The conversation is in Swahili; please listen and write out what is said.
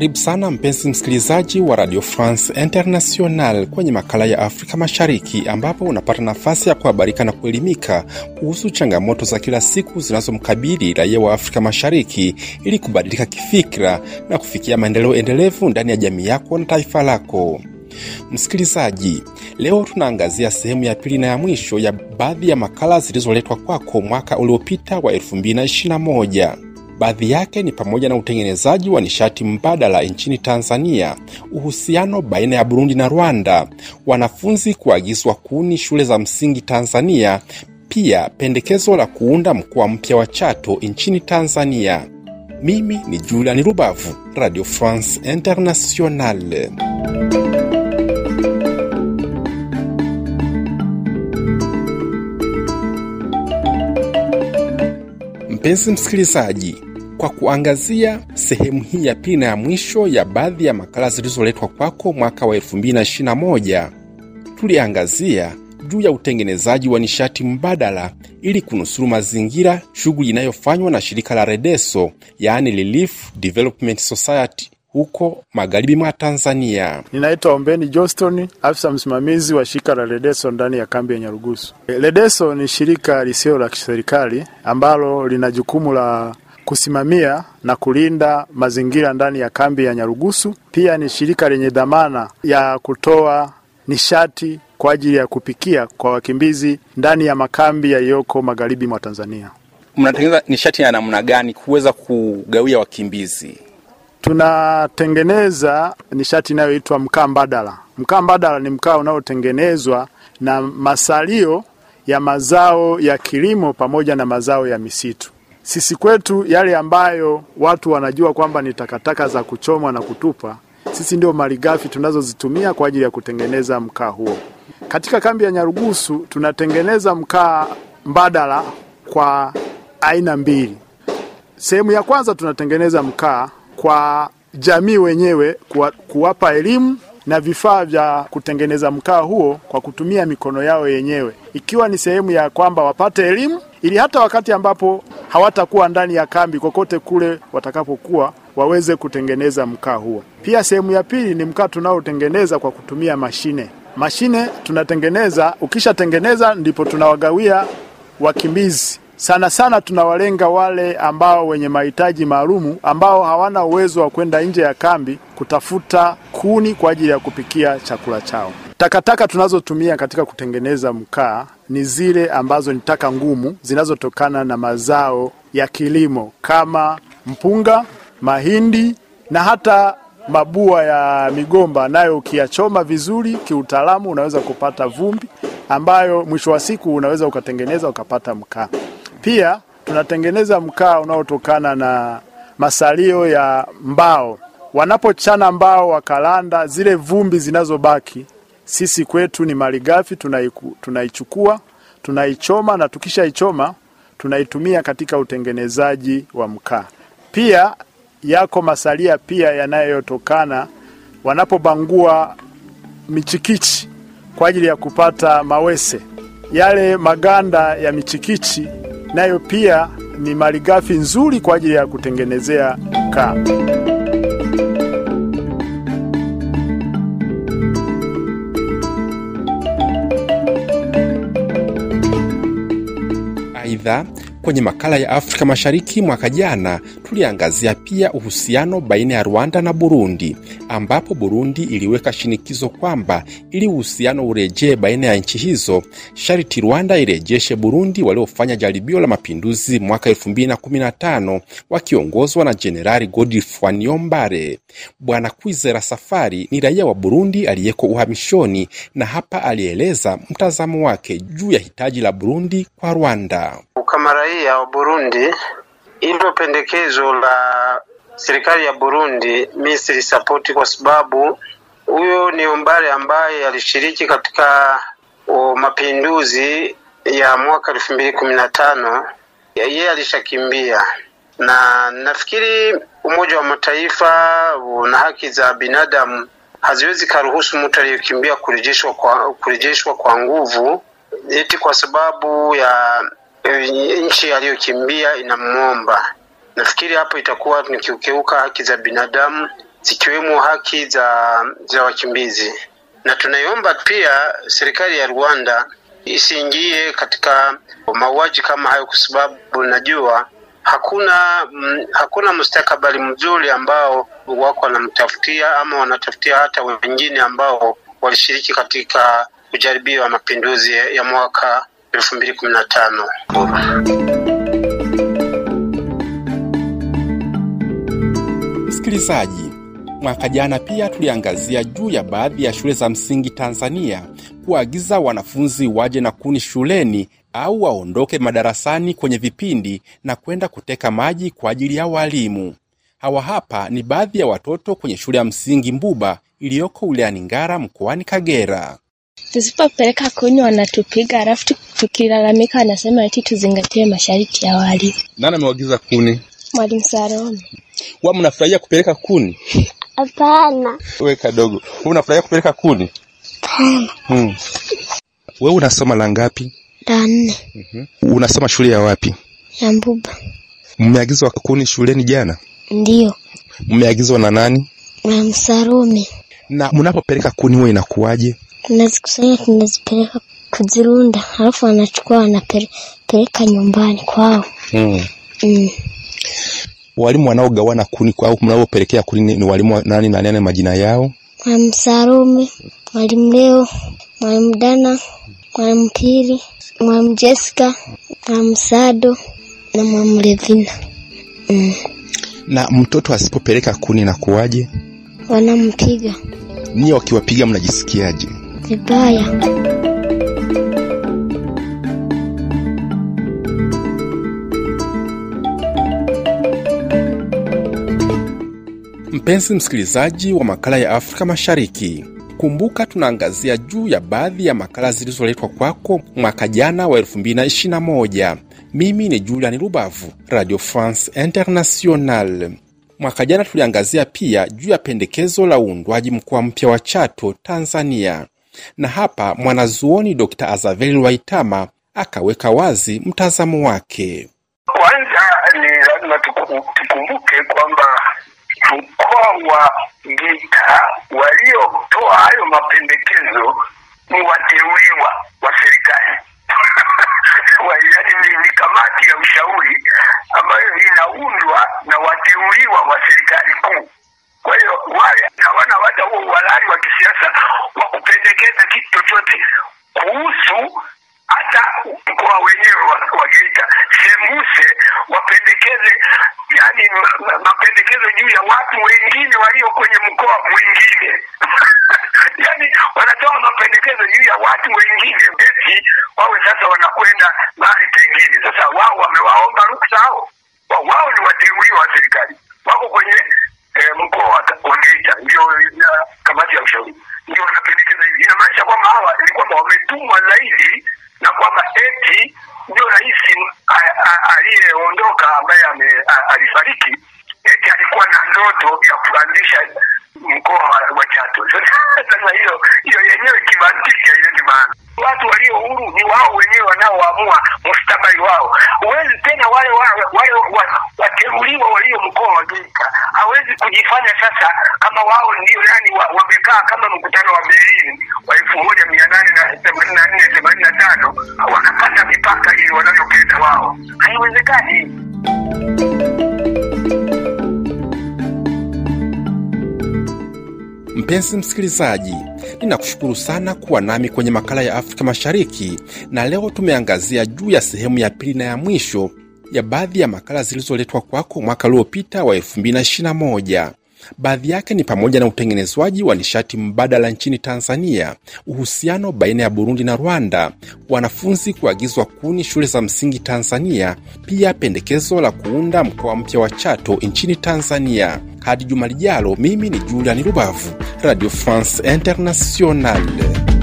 Karibu sana mpenzi msikilizaji wa Radio France International kwenye makala ya Afrika Mashariki, ambapo unapata nafasi ya kuhabarika na kuelimika kuhusu changamoto za kila siku zinazomkabili raia wa Afrika Mashariki ili kubadilika kifikira na kufikia maendeleo endelevu ndani ya jamii yako na taifa lako. Msikilizaji, leo tunaangazia sehemu ya pili na ya mwisho ya baadhi ya makala zilizoletwa kwako mwaka uliopita wa 2021. Baadhi yake ni pamoja na utengenezaji wa nishati mbadala nchini Tanzania, uhusiano baina ya Burundi na Rwanda, wanafunzi kuagizwa kuni shule za msingi Tanzania, pia pendekezo la kuunda mkoa mpya wa Chato nchini Tanzania. Mimi ni Julian Rubavu, Radio France Internationale. Mpenzi msikilizaji, kwa kuangazia sehemu hii ya pili na ya mwisho ya baadhi ya makala zilizoletwa kwako mwaka wa 2021 tuliangazia juu ya utengenezaji wa nishati mbadala ili kunusuru mazingira, shughuli inayofanywa na shirika la Redeso, yaani Relief Development Society huko magharibi mwa Tanzania. Ninaitwa Ombeni Johnston, afisa msimamizi wa shirika la Redeso ndani ya kambi ya Nyarugusu. Redeso ni shirika lisilo la kiserikali ambalo lina jukumu la kusimamia na kulinda mazingira ndani ya kambi ya Nyarugusu. Pia ni shirika lenye dhamana ya kutoa nishati kwa ajili ya kupikia kwa wakimbizi ndani ya makambi yaliyoko magharibi mwa Tanzania. Mnatengeneza nishati ya namna gani kuweza kugawia wakimbizi? Tunatengeneza nishati inayoitwa mkaa mbadala. Mkaa mbadala ni mkaa unaotengenezwa na masalio ya mazao ya kilimo pamoja na mazao ya misitu. Sisi kwetu yale ambayo watu wanajua kwamba ni takataka za kuchomwa na kutupa, sisi ndio malighafi tunazozitumia kwa ajili ya kutengeneza mkaa huo. Katika kambi ya Nyarugusu tunatengeneza mkaa mbadala kwa aina mbili. Sehemu ya kwanza tunatengeneza mkaa kwa jamii wenyewe, kuwa, kuwapa elimu na vifaa vya kutengeneza mkaa huo kwa kutumia mikono yao yenyewe, ikiwa ni sehemu ya kwamba wapate elimu ili hata wakati ambapo hawatakuwa ndani ya kambi, kokote kule watakapokuwa waweze kutengeneza mkaa huo. Pia sehemu ya pili ni mkaa tunaotengeneza kwa kutumia mashine. Mashine tunatengeneza, ukishatengeneza ndipo tunawagawia wakimbizi sana sana tunawalenga wale ambao wenye mahitaji maalumu ambao hawana uwezo wa kwenda nje ya kambi kutafuta kuni kwa ajili ya kupikia chakula chao. Takataka tunazotumia katika kutengeneza mkaa ni zile ambazo ni taka ngumu zinazotokana na mazao ya kilimo kama mpunga, mahindi na hata mabua ya migomba, nayo ukiyachoma vizuri kiutaalamu unaweza kupata vumbi ambayo mwisho wa siku unaweza ukatengeneza ukapata mkaa. Pia tunatengeneza mkaa unaotokana na masalio ya mbao. Wanapochana mbao wakalanda, zile vumbi zinazobaki, sisi kwetu ni malighafi, tunaichukua tunaichoma, na tukishaichoma tunaitumia katika utengenezaji wa mkaa. Pia yako masalia pia yanayotokana wanapobangua michikichi kwa ajili ya kupata mawese, yale maganda ya michikichi nayo pia ni malighafi nzuri kwa ajili ya kutengenezea mkaa. idea kwenye makala ya Afrika Mashariki mwaka jana tuliangazia pia uhusiano baina ya Rwanda na Burundi, ambapo Burundi iliweka shinikizo kwamba ili uhusiano urejee baina ya nchi hizo, sharti Rwanda irejeshe Burundi waliofanya jaribio la mapinduzi mwaka 2015 wakiongozwa na Jenerali Godif Waniombare. Bwana Kwizera Safari ni raia wa Burundi aliyeko uhamishoni, na hapa alieleza mtazamo wake juu ya hitaji la Burundi kwa Rwanda. Kama raia wa Burundi, hilo pendekezo la serikali ya Burundi mi silisapoti, kwa sababu huyo ni Ombare ambaye alishiriki katika mapinduzi ya mwaka elfu mbili kumi na tano. Yeye alishakimbia, na nafikiri Umoja wa Mataifa na haki za binadamu haziwezi karuhusu mtu aliyekimbia kurejeshwa kwa, kurejeshwa kwa nguvu eti kwa sababu ya nchi aliyokimbia inamwomba. Nafikiri hapo itakuwa ni kukiuka haki za binadamu zikiwemo haki za, za wakimbizi, na tunaiomba pia serikali ya Rwanda isiingie katika mauaji kama hayo, kwa sababu najua hakuna m, hakuna mustakabali mzuri ambao wako wanamtafutia ama wanatafutia hata wengine ambao walishiriki katika ujaribio wa mapinduzi ya mwaka elfu mbili kumi na tano. Msikilizaji, mwaka jana pia tuliangazia juu ya baadhi ya shule za msingi Tanzania kuagiza wanafunzi waje na kuni shuleni au waondoke madarasani kwenye vipindi na kwenda kuteka maji kwa ajili ya walimu. Hawa hapa ni baadhi ya watoto kwenye shule ya msingi Mbuba iliyoko wilayani Ngara mkoani Kagera. Tusipopeleka kuni wanatupiga, alafu tukilalamika wanasema eti tuzingatie masharti ya walimu. Nani amewagiza kuni? Mwalimu Salome. Wa mnafurahia kupeleka kuni? Hapana. Wewe kadogo, wewe unafurahia kupeleka kuni? Hmm. Wewe unasoma la ngapi? La nne. Unasoma shule ya wapi? Ya Mbuba. Mmeagizwa kuni shuleni jana? Ndiyo. Mmeagizwa na nani? Mwalimu Salome. Na mnapopeleka kuni huwa inakuwaje? Tunazikusanya, tunazipeleka kuzirunda, alafu wanachukua wanapeleka nyumbani kwao. Hmm. Mm. Walimu wanaogawana kuni au mnaopelekea kuni ni- walimu nani na nani majina yao? Mwalimu Salome, Mwalimu Leo, Mwalimu Dana, Mwalimu Pili, Mwalimu Jessica, Mwalimu Sado na Mwalimu Levina. Mm. Na mtoto asipopeleka kuni inakuwaje? Wanampiga Ninyi wakiwapiga mnajisikiaje? Vibaya. Mpenzi msikilizaji wa makala ya Afrika Mashariki, kumbuka tunaangazia juu ya baadhi ya makala zilizoletwa kwako mwaka jana wa 2021. Mimi ni Julian Rubavu, Radio France International. Mwaka jana tuliangazia pia juu ya pendekezo la uundwaji mkoa mpya wa Chato, Tanzania, na hapa mwanazuoni Dr. Azaveli Waitama akaweka wazi mtazamo wake. Kwanza ni lazima tukumbuke kwamba mkoa wa Geita waliotoa hayo mapendekezo ni wateuliwa wa serikali yaani ni, ni kamati ya ushauri ambayo inaundwa na wateuliwa wa serikali kuu. Kwa hiyo wale hawana hata huo uhalali wa kisiasa wa kupendekeza kitu chochote kuhusu hata mkoa wenyewe wa, Geita. Sembuse wapendekeze yani ma, ma, mapendekezo juu ya watu wengine walio kwenye mkoa mwingine yani wanatoa mapendekezo juu ya watu wengine eti wawe sasa wanakwenda mahali pengine. Sasa wao wamewaomba ruksa hao wao ni wateuliwa wa serikali wako kwenye eh, mkoa wa wa Geita, ndio eh, kamati ya ushauri ndio wanapendekeza hivi. Inamaanisha kwamba hawa ni kwamba wametumwa zaidi na kwamba eti ndio rais a- a- aliyeondoka ambaye ame- a- alifariki eti alikuwa na ndoto ya kuanzisha mkoa wa, Chato. Sasa hiyo hiyo yenyewe kimantika, ile ni maana. Watu walio huru ni wao wenyewe wanaoamua mustakabali wao. Huwezi tena wale wale, wale wateuliwa walio mkoa wa Geita hawezi kujifanya sasa kama wao ndio yani wa, kama mkutano wa Berlin wa elfu moja mia nane na themanini na nne themanini na tano wakapata mipaka ili wanavyopenda wao. Haiwezekani. Mpenzi msikilizaji, ninakushukuru sana kuwa nami kwenye makala ya Afrika Mashariki, na leo tumeangazia juu ya sehemu ya pili na ya mwisho ya baadhi ya makala zilizoletwa kwako mwaka uliopita wa 2021. Baadhi yake ni pamoja na utengenezwaji wa nishati mbadala nchini Tanzania, uhusiano baina ya Burundi na Rwanda, wanafunzi kuagizwa kuni shule za msingi Tanzania, pia pendekezo la kuunda mkoa mpya wa Chato nchini Tanzania. Hadi juma lijalo, mimi ni Julian Rubavu, Radio France Internationale.